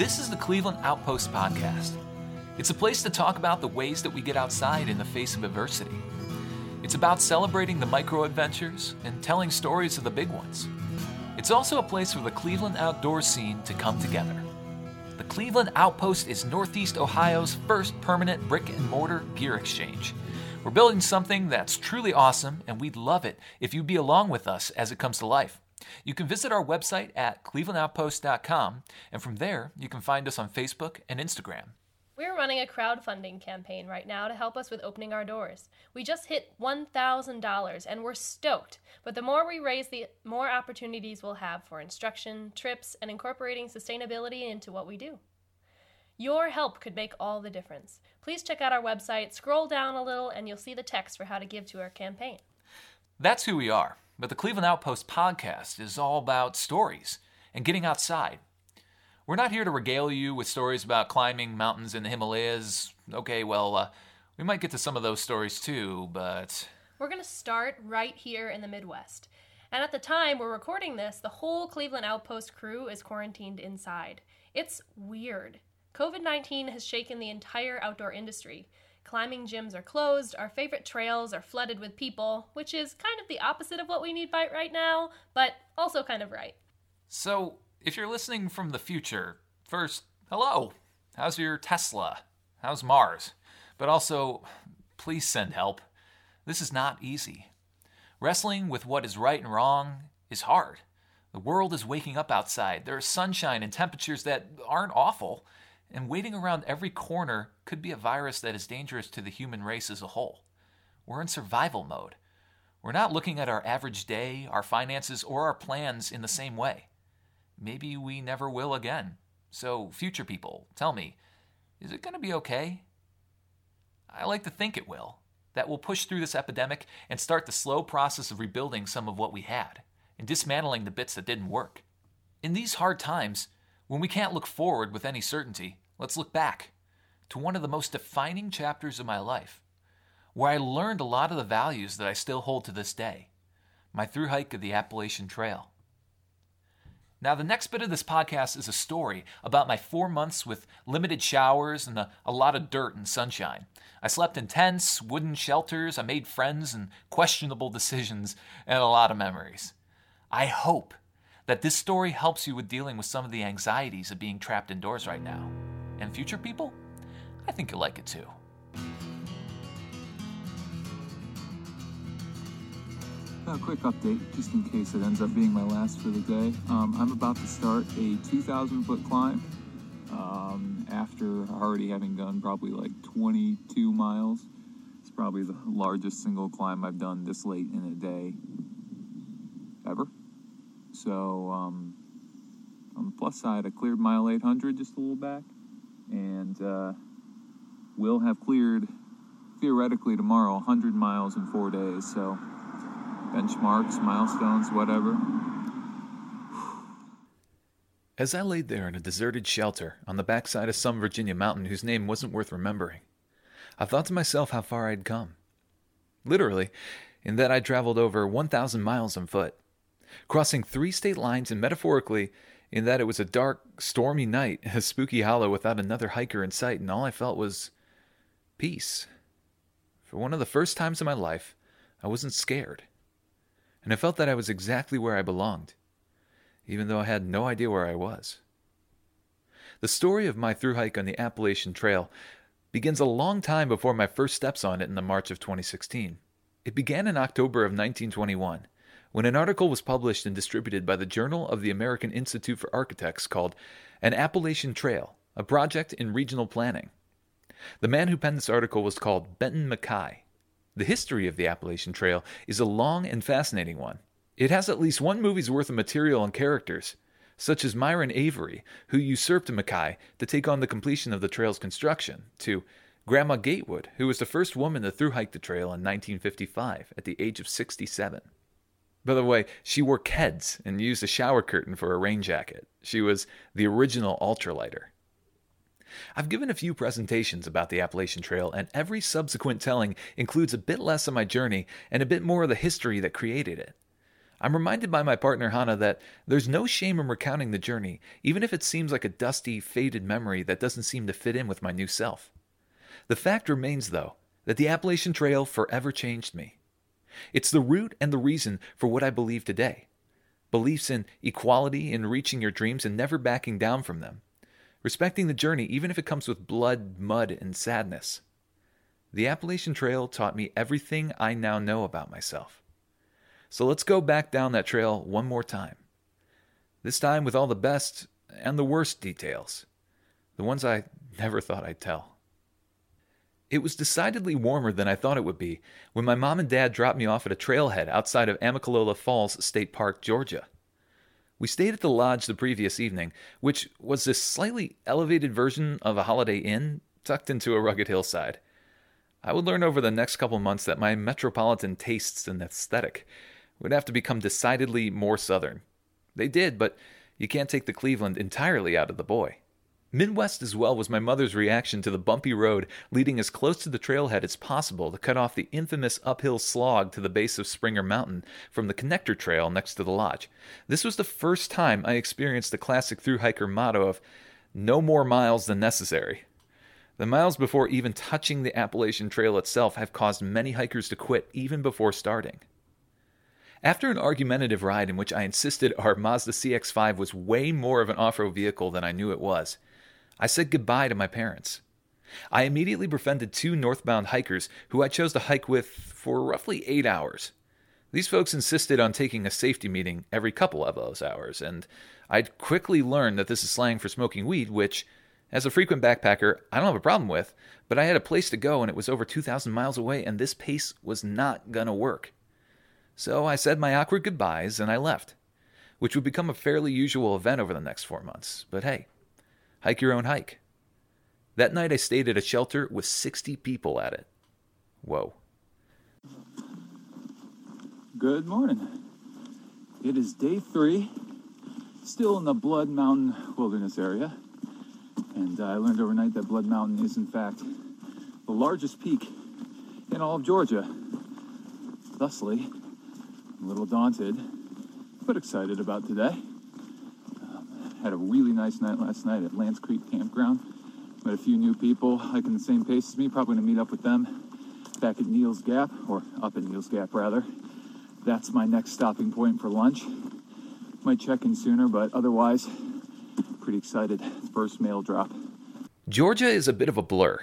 This is the Cleveland Outpost Podcast. It's a place to talk about the ways that we get outside in the face of adversity. It's about celebrating the micro adventures and telling stories of the big ones. It's also a place for the Cleveland outdoor scene to come together. The Cleveland Outpost is Northeast Ohio's first permanent brick and mortar gear exchange. We're building something that's truly awesome, and we'd love it if you'd be along with us as it comes to life. You can visit our website at clevelandoutpost.com, and from there, you can find us on Facebook and Instagram. We're running a crowdfunding campaign right now to help us with opening our doors. We just hit $1,000 and we're stoked. But the more we raise, the more opportunities we'll have for instruction, trips, and incorporating sustainability into what we do. Your help could make all the difference. Please check out our website, scroll down a little, and you'll see the text for how to give to our campaign. That's who we are. But the Cleveland Outpost podcast is all about stories and getting outside we're not here to regale you with stories about climbing mountains in the Himalayas. Okay, well, uh, we might get to some of those stories too, but. We're going to start right here in the Midwest. And at the time we're recording this, the whole Cleveland Outpost crew is quarantined inside. It's weird. COVID 19 has shaken the entire outdoor industry. Climbing gyms are closed, our favorite trails are flooded with people, which is kind of the opposite of what we need right now, but also kind of right. So, if you're listening from the future, first, hello. How's your Tesla? How's Mars? But also, please send help. This is not easy. Wrestling with what is right and wrong is hard. The world is waking up outside. There is sunshine and temperatures that aren't awful, and waiting around every corner could be a virus that is dangerous to the human race as a whole. We're in survival mode. We're not looking at our average day, our finances, or our plans in the same way maybe we never will again. So, future people, tell me, is it going to be okay? I like to think it will. That we'll push through this epidemic and start the slow process of rebuilding some of what we had and dismantling the bits that didn't work. In these hard times, when we can't look forward with any certainty, let's look back to one of the most defining chapters of my life, where I learned a lot of the values that I still hold to this day my through hike of the Appalachian Trail. Now, the next bit of this podcast is a story about my four months with limited showers and a, a, lot of dirt and sunshine. I slept in tents, wooden shelters, I made friends and questionable decisions, and a lot of memories. I hope that this story helps you with dealing with some of the anxieties of being trapped indoors right now. And future people, I think you'll like it too. A quick update, just in case it ends up being my last for the day. Um, I'm about to start a 2,000 foot climb um, after already having done probably like 22 miles. It's probably the largest single climb I've done this late in a day ever. So, um, on the plus side, I cleared mile 800 just a little back, and uh, will have cleared theoretically tomorrow 100 miles in four days. So, benchmarks, milestones, whatever. As I laid there in a deserted shelter on the backside of some Virginia mountain whose name wasn't worth remembering, I thought to myself how far I'd come. Literally, in that I'd traveled over 1,000 miles on foot, crossing three state lines, and metaphorically, in that it was a dark, stormy night, a spooky hollow without another hiker in sight, and all I felt was peace. For one of the first times in my life, I wasn't scared and I felt that I was exactly where I belonged, even though I had no idea where I was. The story of my through hike on the Appalachian Trail begins a long time before my first steps on it in the March of 2016. It began in October of 1921 when an article was published and distributed by the Journal of the American Institute for Architects called An Appalachian Trail, a Project in Regional Planning. The man who penned this article was called Benton MacKaye, the history of the Appalachian Trail is a long and fascinating one. It has at least one movie's worth of material and characters, such as Myron Avery, who usurped MacKaye to take on the completion of the trail's construction, to Grandma Gatewood, who was the first woman to through hike the trail in 1955 at the age of 67. By the way, she wore Keds and used a shower curtain for a rain jacket. She was the original ultralighter. I've given a few presentations about the Appalachian Trail, and every subsequent telling includes a bit less of my journey and a bit more of the history that created it. I'm reminded by my partner Hannah that there's no shame in recounting the journey, even if it seems like a dusty, faded memory that doesn't seem to fit in with my new self. The fact remains, though, that the Appalachian Trail forever changed me. It's the root and the reason for what I believe today beliefs in equality, in reaching your dreams, and never backing down from them, respecting the journey, even if it comes with blood, mud, and sadness. The Appalachian Trail taught me everything I now know about myself. So let's go back down that trail one more time. This time with all the best and the worst details, the ones I never thought I'd tell. It was decidedly warmer than I thought it would be when my mom and dad dropped me off at a trailhead outside of Amicalola Falls State Park, Georgia. We stayed at the lodge the previous evening, which was this slightly elevated version of a Holiday Inn tucked into a rugged hillside. I would learn over the next couple months that my metropolitan tastes and aesthetic would have to become decidedly more southern. They did, but you can't take the Cleveland entirely out of the boy. Midwest as well was my mother's reaction to the bumpy road leading as close to the trailhead as possible to cut off the infamous uphill slog to the base of Springer Mountain from the connector trail next to the lodge. This was the first time I experienced the classic through hiker motto of no more miles than necessary. The miles before even touching the Appalachian Trail itself have caused many hikers to quit even before starting. After an argumentative ride in which I insisted our Mazda CX5 was way more of an off road vehicle than I knew it was, I said goodbye to my parents. I immediately befriended two northbound hikers who I chose to hike with for roughly eight hours. These folks insisted on taking a safety meeting every couple of those hours, and I'd quickly learned that this is slang for smoking weed, which, as a frequent backpacker, I don't have a problem with, but I had a place to go and it was over 2,000 miles away, and this pace was not gonna work. So I said my awkward goodbyes and I left, which would become a fairly usual event over the next four months. But hey, hike your own hike. That night I stayed at a shelter with 60 people at it. Whoa. Good morning. It is day three, still in the Blood Mountain Wilderness area. And I learned overnight that Blood Mountain is, in fact, the largest peak in all of Georgia. Thusly, I'm a little daunted, but excited about today. Had a really nice night last night at Lance Creek Campground. Met a few new people hiking the same pace as me. Probably gonna meet up with them back at Neels Gap, or up at Neels Gap rather. That's my next stopping point for lunch. Might check in sooner, but otherwise, pretty excited. First mail drop. Georgia is a bit of a blur.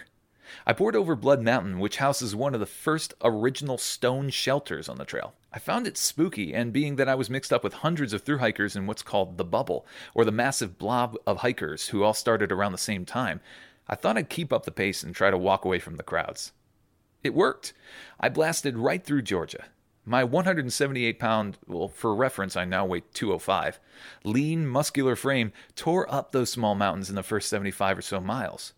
I poured over Blood Mountain, which houses one of the first original stone shelters on the trail. I found it spooky, and being that I was mixed up with hundreds of through hikers in what's called the bubble, or the massive blob of hikers who all started around the same time, I thought I'd keep up the pace and try to walk away from the crowds. It worked. I blasted right through Georgia. My 178 pound, well, for reference, I now weigh 205, lean, muscular frame tore up those small mountains in the first 75 or so miles.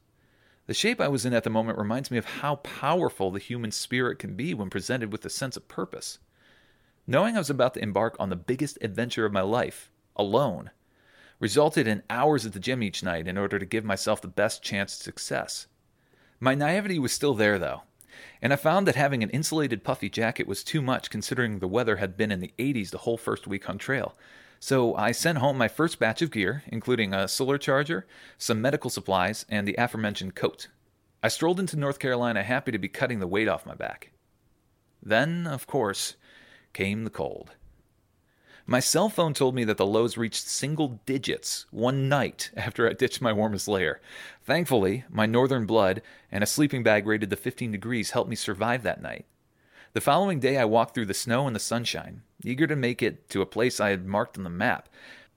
The shape I was in at the moment reminds me of how powerful the human spirit can be when presented with a sense of purpose. Knowing I was about to embark on the biggest adventure of my life, alone, resulted in hours at the gym each night in order to give myself the best chance of success. My naivety was still there, though, and I found that having an insulated puffy jacket was too much considering the weather had been in the 80s the whole first week on trail, so I sent home my first batch of gear, including a solar charger, some medical supplies, and the aforementioned coat. I strolled into North Carolina happy to be cutting the weight off my back. Then, of course, came the cold. My cell phone told me that the lows reached single digits one night after I ditched my warmest layer. Thankfully, my northern blood and a sleeping bag rated to 15 degrees helped me survive that night. The following day, I walked through the snow and the sunshine, eager to make it to a place I had marked on the map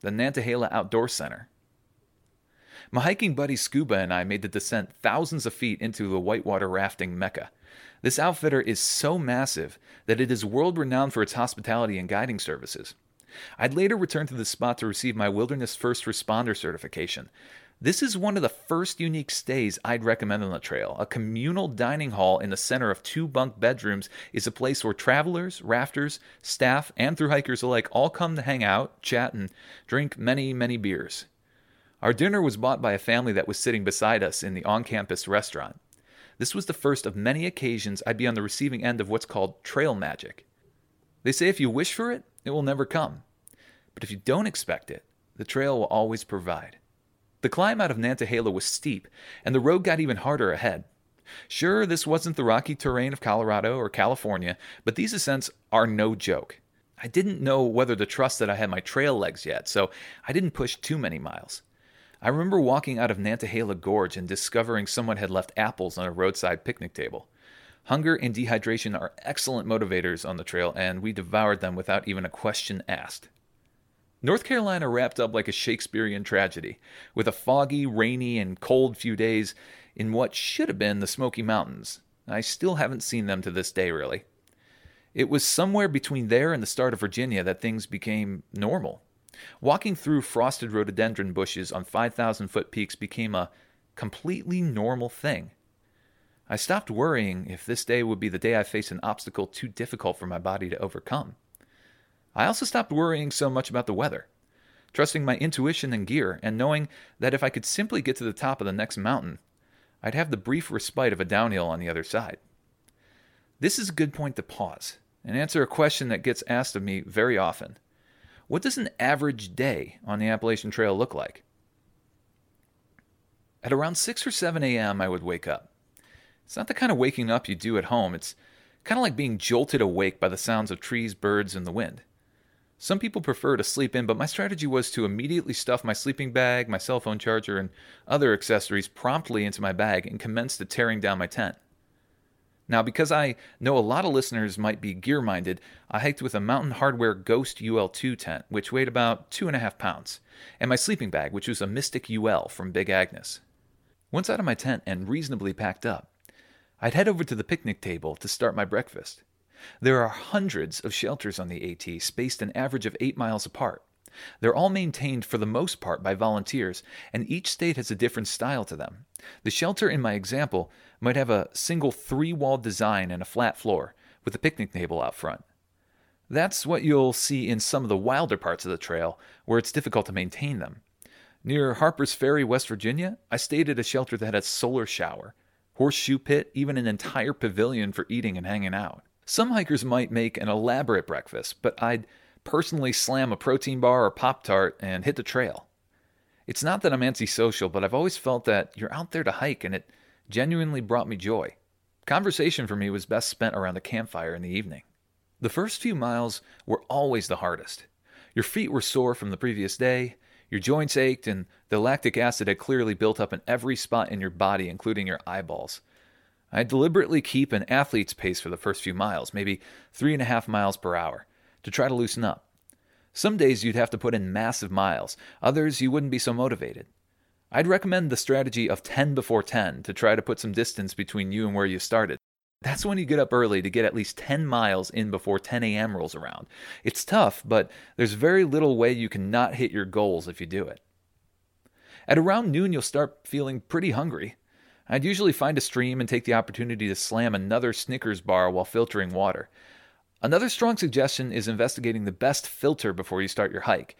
the Nantahala Outdoor Center. My hiking buddy Scuba and I made the descent thousands of feet into the whitewater rafting mecca. This outfitter is so massive that it is world renowned for its hospitality and guiding services. I'd later return to this spot to receive my Wilderness First Responder certification, this is one of the first unique stays I'd recommend on the trail. A communal dining hall in the center of two bunk bedrooms is a place where travelers, rafters, staff, and through hikers alike all come to hang out, chat, and drink many, many beers. Our dinner was bought by a family that was sitting beside us in the on campus restaurant. This was the first of many occasions I'd be on the receiving end of what's called trail magic. They say if you wish for it, it will never come. But if you don't expect it, the trail will always provide. The climb out of Nantahala was steep, and the road got even harder ahead. Sure, this wasn't the rocky terrain of Colorado or California, but these ascents are no joke. I didn't know whether to trust that I had my trail legs yet, so I didn't push too many miles. I remember walking out of Nantahala Gorge and discovering someone had left apples on a roadside picnic table. Hunger and dehydration are excellent motivators on the trail, and we devoured them without even a question asked. North Carolina wrapped up like a Shakespearean tragedy, with a foggy, rainy, and cold few days in what should have been the Smoky Mountains. I still haven't seen them to this day, really. It was somewhere between there and the start of Virginia that things became normal. Walking through frosted rhododendron bushes on 5,000 foot peaks became a completely normal thing. I stopped worrying if this day would be the day I face an obstacle too difficult for my body to overcome. I also stopped worrying so much about the weather, trusting my intuition and gear, and knowing that if I could simply get to the top of the next mountain, I'd have the brief respite of a downhill on the other side. This is a good point to pause and answer a question that gets asked of me very often. What does an average day on the Appalachian Trail look like? At around 6 or 7 a.m., I would wake up. It's not the kind of waking up you do at home, it's kind of like being jolted awake by the sounds of trees, birds, and the wind. Some people prefer to sleep in, but my strategy was to immediately stuff my sleeping bag, my cell phone charger, and other accessories promptly into my bag and commence to tearing down my tent. Now, because I know a lot of listeners might be gear minded, I hiked with a Mountain Hardwear Ghost UL2 tent, which weighed about two and a half pounds, and my sleeping bag, which was a Mystic UL from Big Agnes. Once out of my tent and reasonably packed up, I'd head over to the picnic table to start my breakfast. There are hundreds of shelters on the AT, spaced an average of eight miles apart. They're all maintained for the most part by volunteers, and each state has a different style to them. The shelter in my example might have a single three walled design and a flat floor, with a picnic table out front. That's what you'll see in some of the wilder parts of the trail, where it's difficult to maintain them. Near Harper's Ferry, West Virginia, I stayed at a shelter that had a solar shower horseshoe pit, even an entire pavilion for eating and hanging out. Some hikers might make an elaborate breakfast, but I'd personally slam a protein bar or Pop Tart and hit the trail. It's not that I'm antisocial, but I've always felt that you're out there to hike and it genuinely brought me joy. Conversation for me was best spent around a campfire in the evening. The first few miles were always the hardest. Your feet were sore from the previous day, your joints ached, and the lactic acid had clearly built up in every spot in your body, including your eyeballs. I deliberately keep an athlete's pace for the first few miles, maybe three and a half miles per hour, to try to loosen up. Some days you'd have to put in massive miles, others you wouldn't be so motivated. I'd recommend the strategy of 10 before 10 to try to put some distance between you and where you started. That's when you get up early to get at least 10 miles in before 10 a.m. rolls around. It's tough, but there's very little way you can not hit your goals if you do it. At around noon, you'll start feeling pretty hungry. I'd usually find a stream and take the opportunity to slam another Snickers bar while filtering water. Another strong suggestion is investigating the best filter before you start your hike.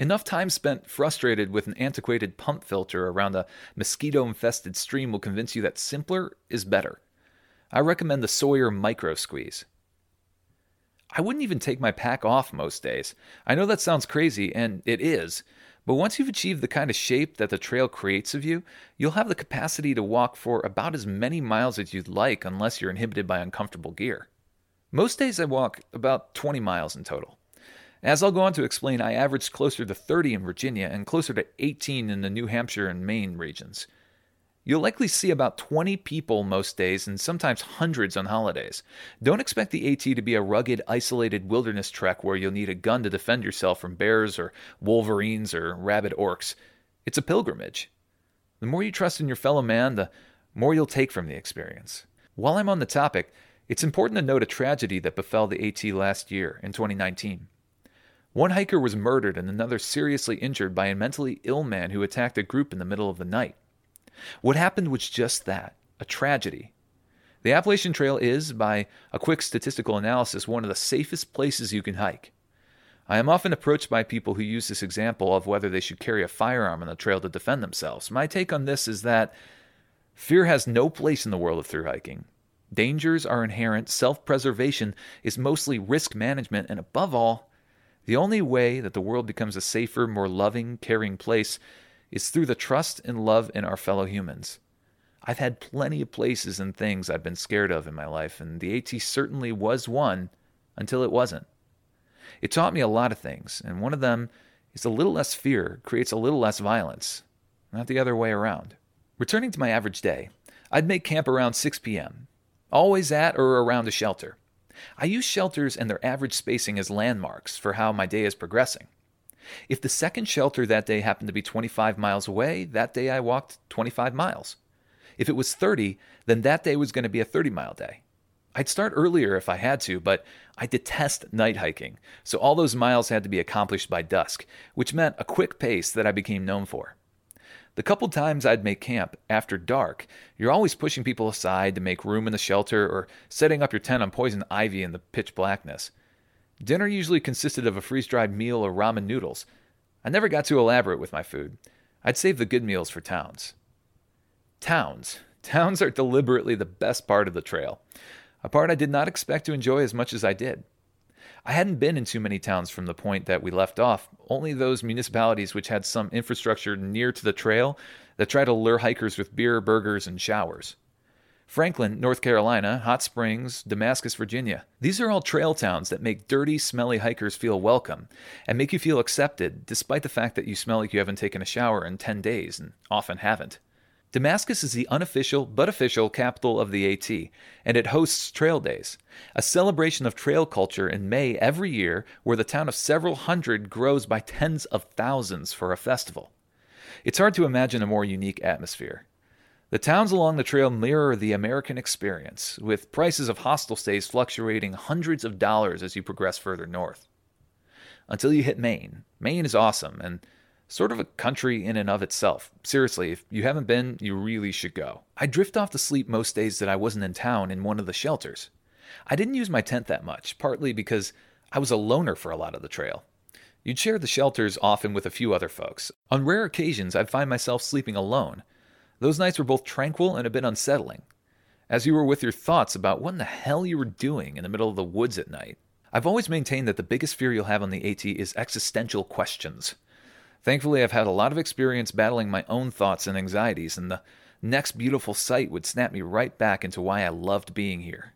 Enough time spent frustrated with an antiquated pump filter around a mosquito infested stream will convince you that simpler is better. I recommend the Sawyer Micro Squeeze. I wouldn't even take my pack off most days. I know that sounds crazy, and it is, but once you've achieved the kind of shape that the trail creates of you, you'll have the capacity to walk for about as many miles as you'd like unless you're inhibited by uncomfortable gear. Most days I walk about 20 miles in total. As I'll go on to explain, I averaged closer to 30 in Virginia and closer to 18 in the New Hampshire and Maine regions. You'll likely see about 20 people most days and sometimes hundreds on holidays. Don't expect the AT to be a rugged, isolated wilderness trek where you'll need a gun to defend yourself from bears or wolverines or rabid orcs. It's a pilgrimage. The more you trust in your fellow man, the more you'll take from the experience. While I'm on the topic, it's important to note a tragedy that befell the AT last year, in 2019. One hiker was murdered and another seriously injured by a mentally ill man who attacked a group in the middle of the night. What happened was just that a tragedy. The Appalachian Trail is, by a quick statistical analysis, one of the safest places you can hike. I am often approached by people who use this example of whether they should carry a firearm on the trail to defend themselves. My take on this is that fear has no place in the world of through hiking. Dangers are inherent, self preservation is mostly risk management, and above all, The only way that the world becomes a safer, more loving, caring place is through the trust and love in our fellow humans. I've had plenty of places and things I've been scared of in my life, and the AT certainly was one until it wasn't. It taught me a lot of things, and one of them is a little less fear creates a little less violence, not the other way around. Returning to my average day, I'd make camp around 6 p.m., always at or around a shelter. I use shelters and their average spacing as landmarks for how my day is progressing. If the second shelter that day happened to be 25 miles away, that day I walked 25 miles. If it was 30, then that day was going to be a 30 mile day. I'd start earlier if I had to, but I detest night hiking, so all those miles had to be accomplished by dusk, which meant a quick pace that I became known for. The couple times I'd make camp after dark, you're always pushing people aside to make room in the shelter or setting up your tent on poison ivy in the pitch blackness. Dinner usually consisted of a freeze dried meal or ramen noodles. I never got too elaborate with my food. I'd save the good meals for towns. Towns. Towns are deliberately the best part of the trail, a part I did not expect to enjoy as much as I did. I hadn't been in too many towns from the point that we left off, only those municipalities which had some infrastructure near to the trail that try to lure hikers with beer, burgers, and showers. Franklin, North Carolina, Hot Springs, Damascus, Virginia. These are all trail towns that make dirty, smelly hikers feel welcome and make you feel accepted despite the fact that you smell like you haven't taken a shower in 10 days and often haven't. Damascus is the unofficial but official capital of the AT, and it hosts Trail Days, a celebration of trail culture in May every year where the town of several hundred grows by tens of thousands for a festival. It's hard to imagine a more unique atmosphere. The towns along the trail mirror the American experience, with prices of hostel stays fluctuating hundreds of dollars as you progress further north. Until you hit Maine. Maine is awesome, and sort of a country in and of itself. Seriously, if you haven't been, you really should go. I drift off to sleep most days that I wasn't in town in one of the shelters. I didn't use my tent that much, partly because I was a loner for a lot of the trail. You'd share the shelters often with a few other folks. On rare occasions, I'd find myself sleeping alone. Those nights were both tranquil and a bit unsettling, as you were with your thoughts about what in the hell you were doing in the middle of the woods at night. I've always maintained that the biggest fear you'll have on the AT is existential questions. Thankfully, I've had a lot of experience battling my own thoughts and anxieties, and the next beautiful sight would snap me right back into why I loved being here.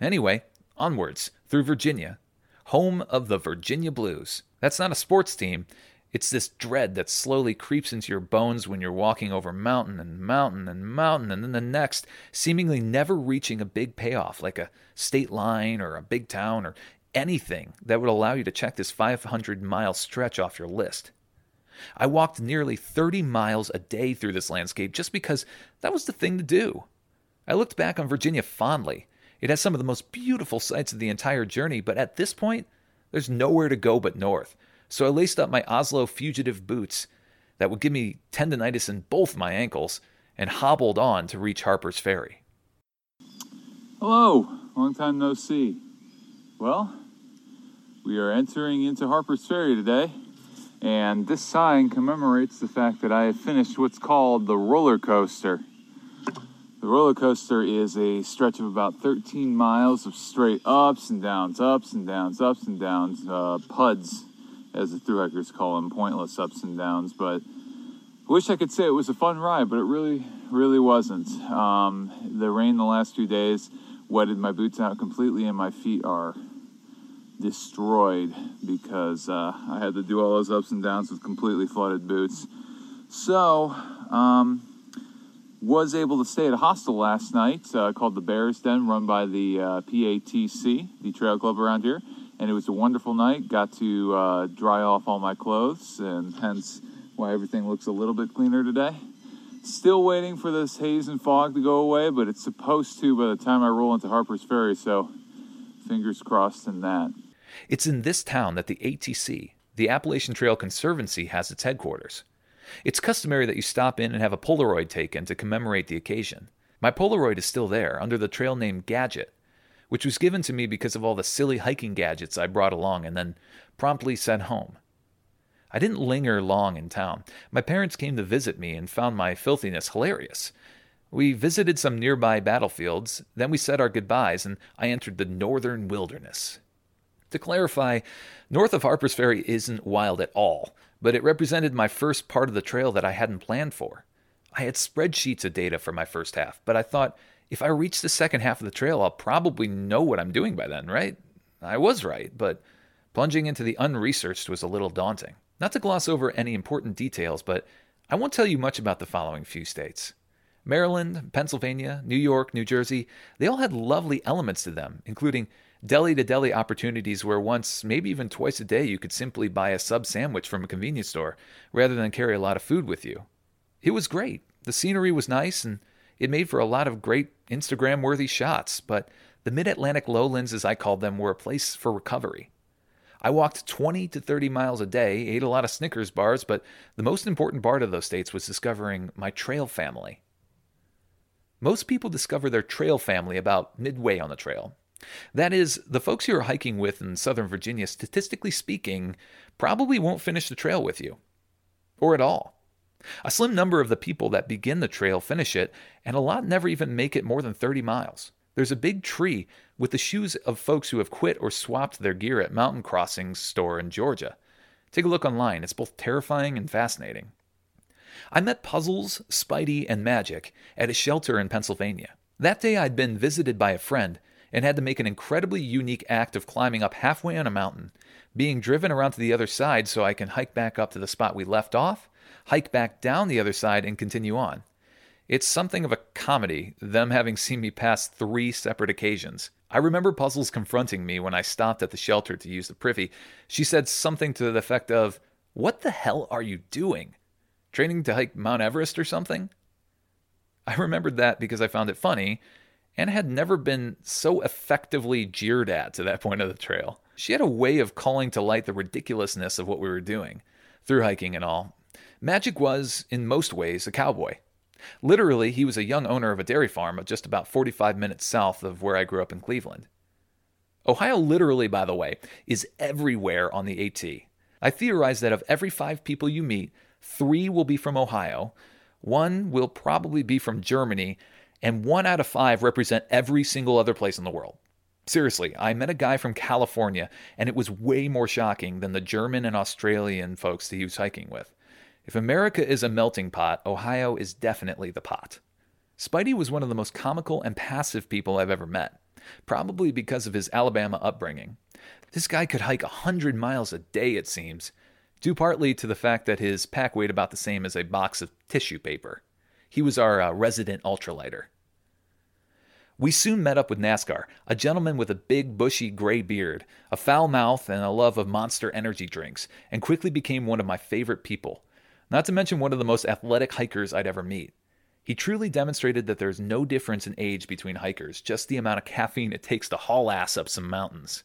Anyway, onwards, through Virginia, home of the Virginia Blues. That's not a sports team. It's this dread that slowly creeps into your bones when you're walking over mountain and mountain and mountain, and then the next, seemingly never reaching a big payoff like a state line or a big town or anything that would allow you to check this 500 mile stretch off your list. I walked nearly 30 miles a day through this landscape just because that was the thing to do. I looked back on Virginia fondly. It has some of the most beautiful sights of the entire journey, but at this point, there's nowhere to go but north. So I laced up my Asolo fugitive boots that would give me tendonitis in both my ankles and hobbled on to reach Harper's Ferry. Hello, long time no see. Well, we are entering into Harper's Ferry today. And this sign commemorates the fact that I have finished what's called the roller coaster. The roller coaster is a stretch of about 13 miles of straight ups and downs, ups and downs, ups and downs, uh, puds, as the thru hikers call them, pointless ups and downs. But I wish I could say it was a fun ride, but it really, really wasn't. Um, the rain the last two days wetted my boots out completely, and my feet are destroyed because uh, I had to do all those ups and downs with completely flooded boots. So, um, was able to stay at a hostel last night uh, called the Bears Den, run by the uh, PATC, the trail club around here. And it was a wonderful night. Got to uh, dry off all my clothes, and hence why everything looks a little bit cleaner today. Still waiting for this haze and fog to go away, but it's supposed to by the time I roll into Harper's Ferry, so fingers crossed in that. It's in this town that the ATC, the Appalachian Trail Conservancy, has its headquarters. It's customary that you stop in and have a Polaroid taken to commemorate the occasion. My Polaroid is still there, under the trail name Gadget, which was given to me because of all the silly hiking gadgets I brought along and then promptly sent home. I didn't linger long in town. My parents came to visit me and found my filthiness hilarious. We visited some nearby battlefields, then we said our goodbyes, and I entered the northern wilderness. To clarify, north of Harper's Ferry isn't wild at all, but it represented my first part of the trail that I hadn't planned for. I had spreadsheets of data for my first half, but I thought if I reach the second half of the trail, I'll probably know what I'm doing by then, right? I was right, but plunging into the unresearched was a little daunting. Not to gloss over any important details, but I won't tell you much about the following few states. Maryland, Pennsylvania, New York, New Jersey, they all had lovely elements to them, including deli to deli opportunities where once, maybe even twice a day, you could simply buy a sub sandwich from a convenience store rather than carry a lot of food with you. It was great. The scenery was nice and it made for a lot of great Instagram worthy shots, but the mid Atlantic lowlands, as I called them, were a place for recovery. I walked 20 to 30 miles a day, ate a lot of Snickers bars, but the most important part of those states was discovering my trail family. Most people discover their trail family about midway on the trail. That is, the folks you are hiking with in Southern Virginia, statistically speaking, probably won't finish the trail with you. Or at all. A slim number of the people that begin the trail finish it, and a lot never even make it more than 30 miles. There's a big tree with the shoes of folks who have quit or swapped their gear at Mountain Crossings store in Georgia. Take a look online, it's both terrifying and fascinating. I met Puzzles, Spidey, and Magic at a shelter in Pennsylvania. That day I'd been visited by a friend and had to make an incredibly unique act of climbing up halfway on a mountain, being driven around to the other side so I can hike back up to the spot we left off, hike back down the other side, and continue on. It's something of a comedy, them having seen me pass three separate occasions. I remember Puzzles confronting me when I stopped at the shelter to use the privy. She said something to the effect of, What the hell are you doing? Training to hike Mount Everest or something? I remembered that because I found it funny and had never been so effectively jeered at to that point of the trail. She had a way of calling to light the ridiculousness of what we were doing, through hiking and all. Magic was, in most ways, a cowboy. Literally, he was a young owner of a dairy farm just about 45 minutes south of where I grew up in Cleveland. Ohio, literally, by the way, is everywhere on the AT. I theorize that of every five people you meet, three will be from Ohio, one will probably be from Germany, and one out of five represent every single other place in the world. Seriously, I met a guy from California, and it was way more shocking than the German and Australian folks that he was hiking with. If America is a melting pot, Ohio is definitely the pot. Spidey was one of the most comical and passive people I've ever met, probably because of his Alabama upbringing. This guy could hike a 100 miles a day, it seems, due partly to the fact that his pack weighed about the same as a box of tissue paper. He was our uh, resident ultralighter. We soon met up with NASCAR, a gentleman with a big, bushy gray beard, a foul mouth, and a love of monster energy drinks, and quickly became one of my favorite people not to mention one of the most athletic hikers I'd ever meet. He truly demonstrated that there's no difference in age between hikers, just the amount of caffeine it takes to haul ass up some mountains.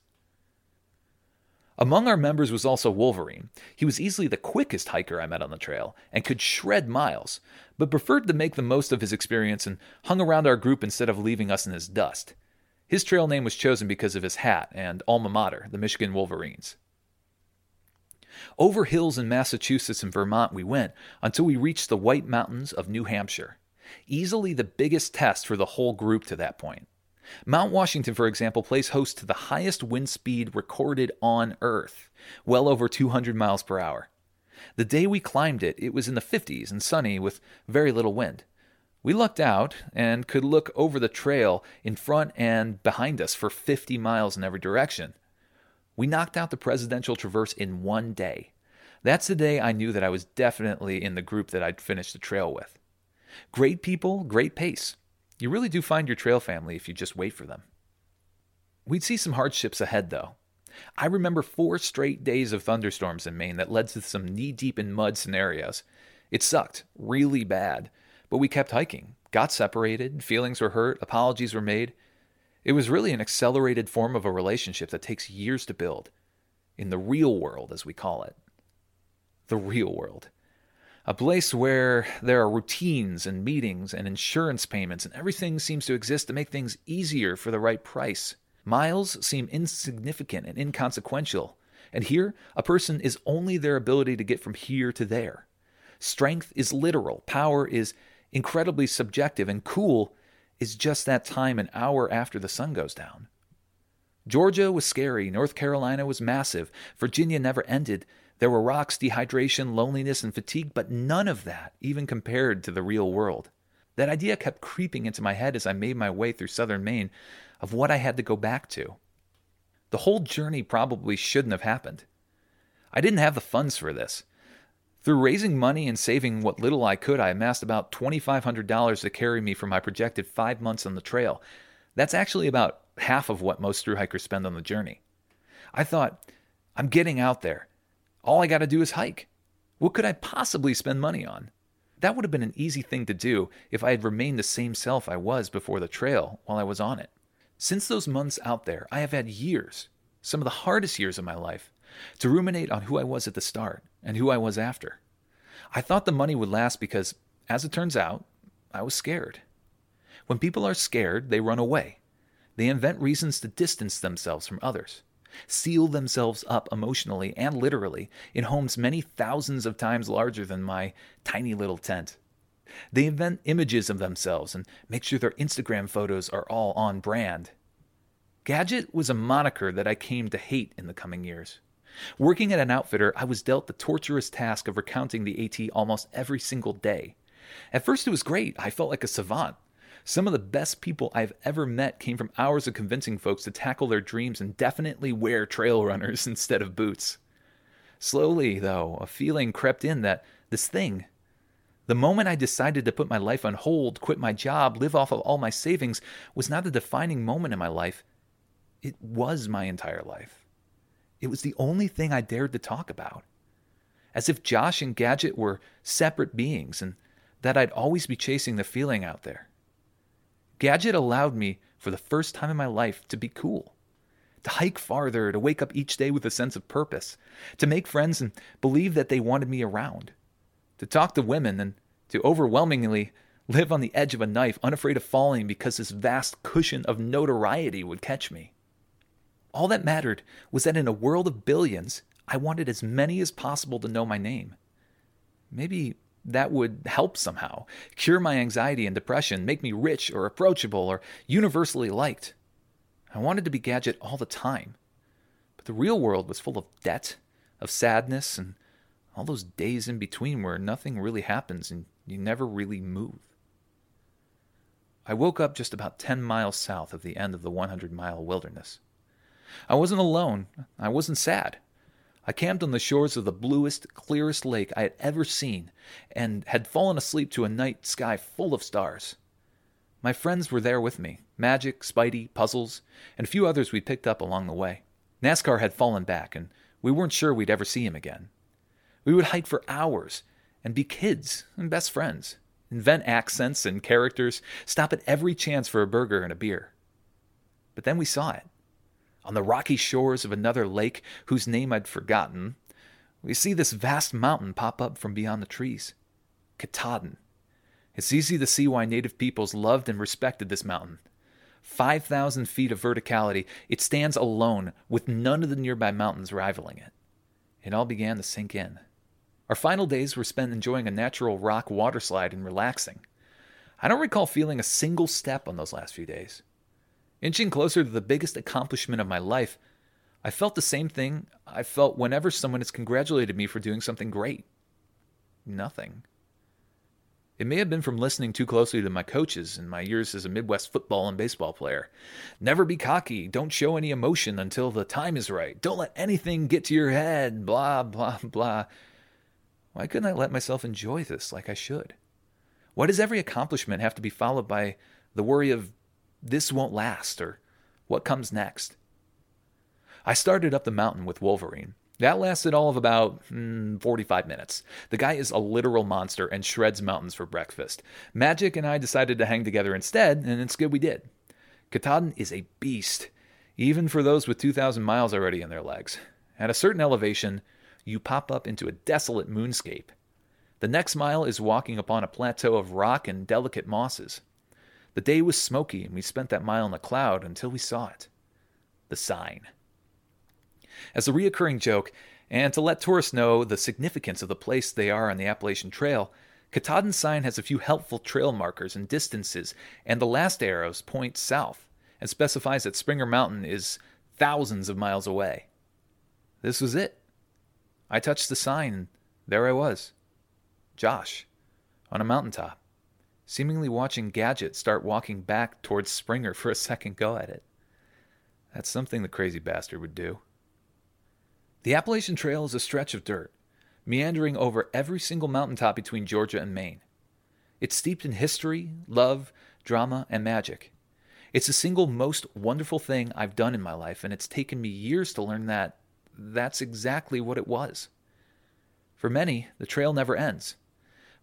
Among our members was also Wolverine. He was easily the quickest hiker I met on the trail and could shred miles, but preferred to make the most of his experience and hung around our group instead of leaving us in his dust. His trail name was chosen because of his hat and alma mater, the Michigan Wolverines. Over hills in Massachusetts and Vermont we went until we reached the White Mountains of New Hampshire. Easily the biggest test for the whole group to that point. Mount Washington, for example, plays host to the highest wind speed recorded on Earth, well over 200 miles per hour. The day we climbed it, it was in the 50s and sunny with very little wind. We lucked out and could look over the trail in front and behind us for 50 miles in every direction. We knocked out the presidential traverse in one day. That's the day I knew that I was definitely in the group that I'd finish the trail with. Great people, great pace. You really do find your trail family if you just wait for them. We'd see some hardships ahead, though. I remember four straight days of thunderstorms in Maine that led to some knee deep in mud scenarios. It sucked, really bad, but we kept hiking, got separated, feelings were hurt, apologies were made, it was really an accelerated form of a relationship that takes years to build. In the real world, as we call it. The real world. A place where there are routines and meetings and insurance payments, and everything seems to exist to make things easier for the right price. Miles seem insignificant and inconsequential, and here, a person is only their ability to get from here to there. Strength is literal, power is incredibly subjective, and cool is just that time an hour after the sun goes down. Georgia was scary, North Carolina was massive, Virginia never ended. There were rocks, dehydration, loneliness, and fatigue, but none of that even compared to the real world. That idea kept creeping into my head as I made my way through southern Maine of what I had to go back to. The whole journey probably shouldn't have happened. I didn't have the funds for this. Through raising money and saving what little I could, I amassed about $2,500 to carry me for my projected five months on the trail. That's actually about half of what most through hikers spend on the journey. I thought, I'm getting out there. All I got to do is hike. What could I possibly spend money on? That would have been an easy thing to do if I had remained the same self I was before the trail while I was on it. Since those months out there, I have had years, some of the hardest years of my life, to ruminate on who I was at the start and who I was after. I thought the money would last because, as it turns out, I was scared. When people are scared, they run away. They invent reasons to distance themselves from others, seal themselves up emotionally and literally in homes many thousands of times larger than my tiny little tent. They invent images of themselves and make sure their Instagram photos are all on brand. Gadget was a moniker that I came to hate in the coming years. Working at an outfitter, I was dealt the torturous task of recounting the AT almost every single day. At first, it was great. I felt like a savant. Some of the best people I've ever met came from hours of convincing folks to tackle their dreams and definitely wear trail runners instead of boots. Slowly, though, a feeling crept in that this thing, the moment I decided to put my life on hold, quit my job, live off of all my savings, was not a defining moment in my life. It was my entire life. It was the only thing I dared to talk about. As if Josh and Gadget were separate beings and that I'd always be chasing the feeling out there. Gadget allowed me, for the first time in my life, to be cool, to hike farther, to wake up each day with a sense of purpose, to make friends and believe that they wanted me around, to talk to women and to overwhelmingly live on the edge of a knife, unafraid of falling because this vast cushion of notoriety would catch me. All that mattered was that in a world of billions, I wanted as many as possible to know my name. Maybe that would help somehow, cure my anxiety and depression, make me rich or approachable or universally liked. I wanted to be Gadget all the time. But the real world was full of debt, of sadness, and all those days in between where nothing really happens and you never really move. I woke up just about 10 miles south of the end of the 100 mile wilderness. I wasn't alone. I wasn't sad. I camped on the shores of the bluest, clearest lake I had ever seen and had fallen asleep to a night sky full of stars. My friends were there with me Magic, Spidey, Puzzles, and a few others we'd picked up along the way. NASCAR had fallen back, and we weren't sure we'd ever see him again. We would hike for hours and be kids and best friends, invent accents and characters, stop at every chance for a burger and a beer. But then we saw it on the rocky shores of another lake whose name I'd forgotten, we see this vast mountain pop up from beyond the trees Katahdin. It's easy to see why native peoples loved and respected this mountain. 5,000 feet of verticality, it stands alone with none of the nearby mountains rivaling it. It all began to sink in. Our final days were spent enjoying a natural rock waterslide and relaxing. I don't recall feeling a single step on those last few days. Inching closer to the biggest accomplishment of my life, I felt the same thing I felt whenever someone has congratulated me for doing something great. Nothing. It may have been from listening too closely to my coaches in my years as a Midwest football and baseball player. Never be cocky. Don't show any emotion until the time is right. Don't let anything get to your head. Blah, blah, blah. Why couldn't I let myself enjoy this like I should? Why does every accomplishment have to be followed by the worry of this won't last or what comes next. I started up the mountain with Wolverine. That lasted all of about mm, 45 minutes. The guy is a literal monster and shreds mountains for breakfast. Magic and I decided to hang together instead, and it's good we did. Katahdin is a beast, even for those with 2,000 miles already in their legs. At a certain elevation, you pop up into a desolate moonscape. The next mile is walking upon a plateau of rock and delicate mosses. The day was smoky, and we spent that mile in the cloud until we saw it the sign. As a reoccurring joke, and to let tourists know the significance of the place they are on the Appalachian Trail, Katahdin's sign has a few helpful trail markers and distances, and the last arrows point south and specifies that Springer Mountain is thousands of miles away. This was it. I touched the sign, and there I was. Josh, on a mountaintop, seemingly watching Gadget start walking back towards Springer for a second go at it. That's something the crazy bastard would do. The Appalachian Trail is a stretch of dirt, meandering over every single mountaintop between Georgia and Maine. It's steeped in history, love, drama, and magic. It's the single most wonderful thing I've done in my life, and it's taken me years to learn that that's exactly what it was. For many, the trail never ends.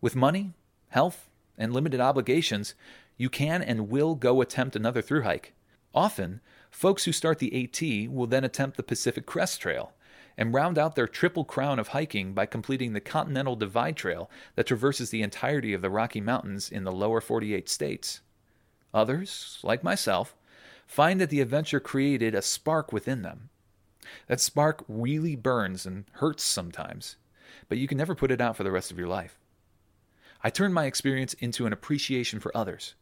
With money, health, and limited obligations, you can and will go attempt another through hike. Often, folks who start the AT will then attempt the Pacific Crest Trail and round out their triple crown of hiking by completing the Continental Divide Trail that traverses the entirety of the Rocky Mountains in the lower 48 states. Others, like myself, find that the adventure created a spark within them. That spark really burns and hurts sometimes, but you can never put it out for the rest of your life. I turned my experience into an appreciation for others.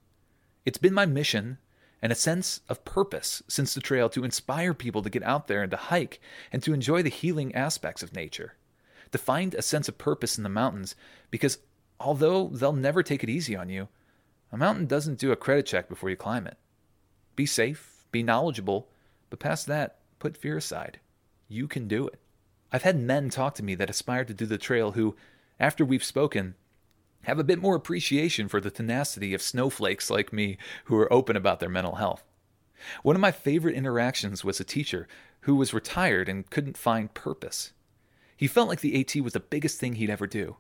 It's been my mission and a sense of purpose since the trail to inspire people to get out there and to hike and to enjoy the healing aspects of nature. To find a sense of purpose in the mountains because although they'll never take it easy on you, a mountain doesn't do a credit check before you climb it. Be safe, be knowledgeable, but past that, put fear aside. You can do it. I've had men talk to me that aspire to do the trail who, after we've spoken, have a bit more appreciation for the tenacity of snowflakes like me who are open about their mental health. One of my favorite interactions was a teacher who was retired and couldn't find purpose. He felt like the AT was the biggest thing he'd ever do.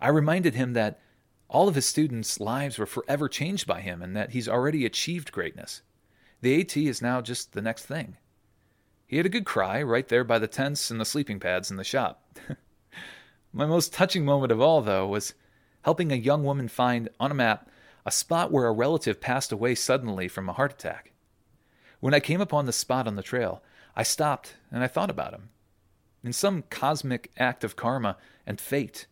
I reminded him that all of his students' lives were forever changed by him and that he's already achieved greatness. The AT is now just the next thing. He had a good cry right there by the tents and the sleeping pads in the shop. My most touching moment of all, though, was helping a young woman find on a map a spot where a relative passed away suddenly from a heart attack. When I came upon the spot on the trail, I stopped and I thought about him. In some cosmic act of karma and fate,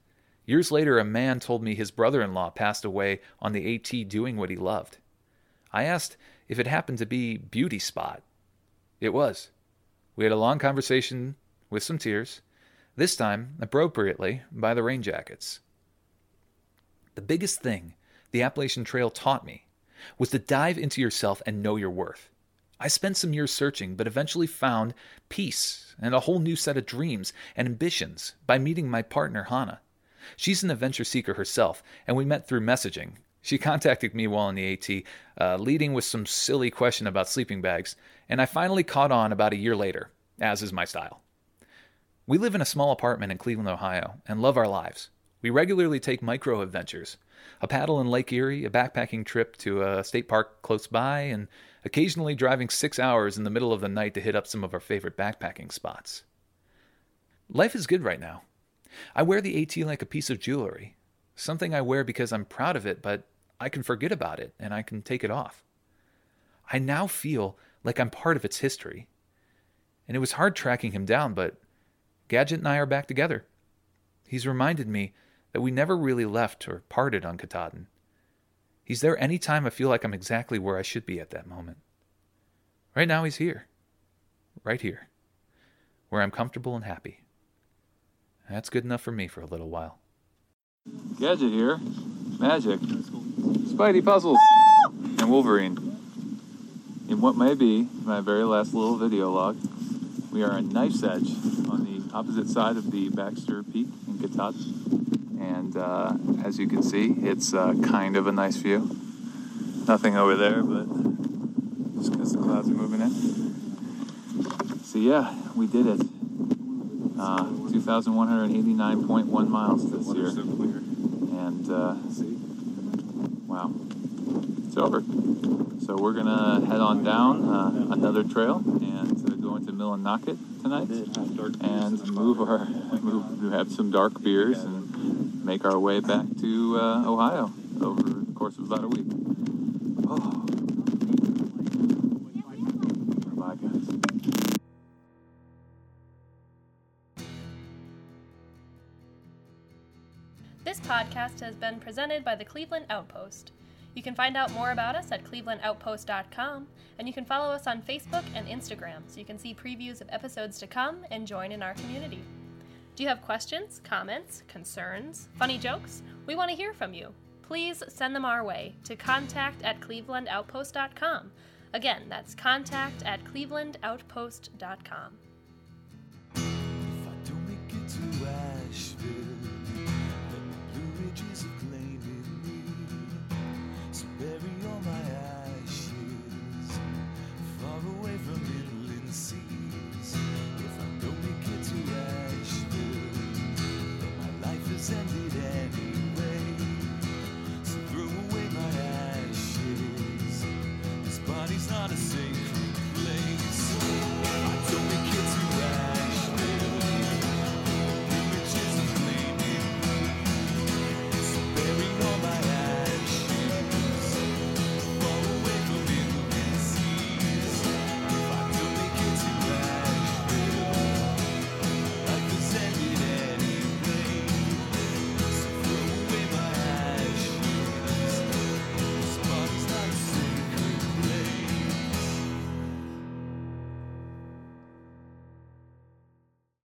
years later a man told me his brother in law passed away on the AT doing what he loved. I asked if it happened to be Beauty Spot. It was. We had a long conversation with some tears, this time, appropriately, by the rain jackets. The biggest thing the Appalachian Trail taught me was to dive into yourself and know your worth. I spent some years searching, but eventually found peace and a whole new set of dreams and ambitions by meeting my partner, Hannah. She's an adventure seeker herself, and we met through messaging. She contacted me while in the AT, uh, leading with some silly question about sleeping bags, and I finally caught on about a year later, as is my style. We live in a small apartment in Cleveland, Ohio, and love our lives. We regularly take micro adventures a paddle in Lake Erie, a backpacking trip to a state park close by, and occasionally driving six hours in the middle of the night to hit up some of our favorite backpacking spots. Life is good right now. I wear the AT like a piece of jewelry, something I wear because I'm proud of it, but I can forget about it and I can take it off. I now feel like I'm part of its history. And it was hard tracking him down, but Gadget and I are back together. He's reminded me that we never really left or parted on Katahdin. He's there any time I feel like I'm exactly where I should be at that moment. Right now, he's here. Right here. Where I'm comfortable and happy. That's good enough for me for a little while. Gadget here. Magic. Spidey puzzles. And Wolverine. In what may be my very last little video log, we are in Knife's Edge on the opposite side of the Baxter Peak in Katahdin and uh, as you can see, it's uh, kind of a nice view. Nothing over there, but just because the clouds are moving in. So yeah, we did it. Uh, 2,189.1 miles this year. And uh, wow, it's over. So we're gonna head on down uh, another trail and uh, go into Millinocket tonight and move our move, have some dark beers and make our way back to uh, Ohio over the course of about a week. Oh. Bye, guys. This podcast has been presented by the Cleveland Outpost. You can find out more about us at clevelandoutpost.com, and you can follow us on Facebook and Instagram so you can see previews of episodes to come and join in our community. Do you have questions, comments, concerns, funny jokes? We want to hear from you. Please send them our way to contact at clevelandoutpost.com. Again, that's contact at clevelandoutpost.com. So bury all my ashes far away from. send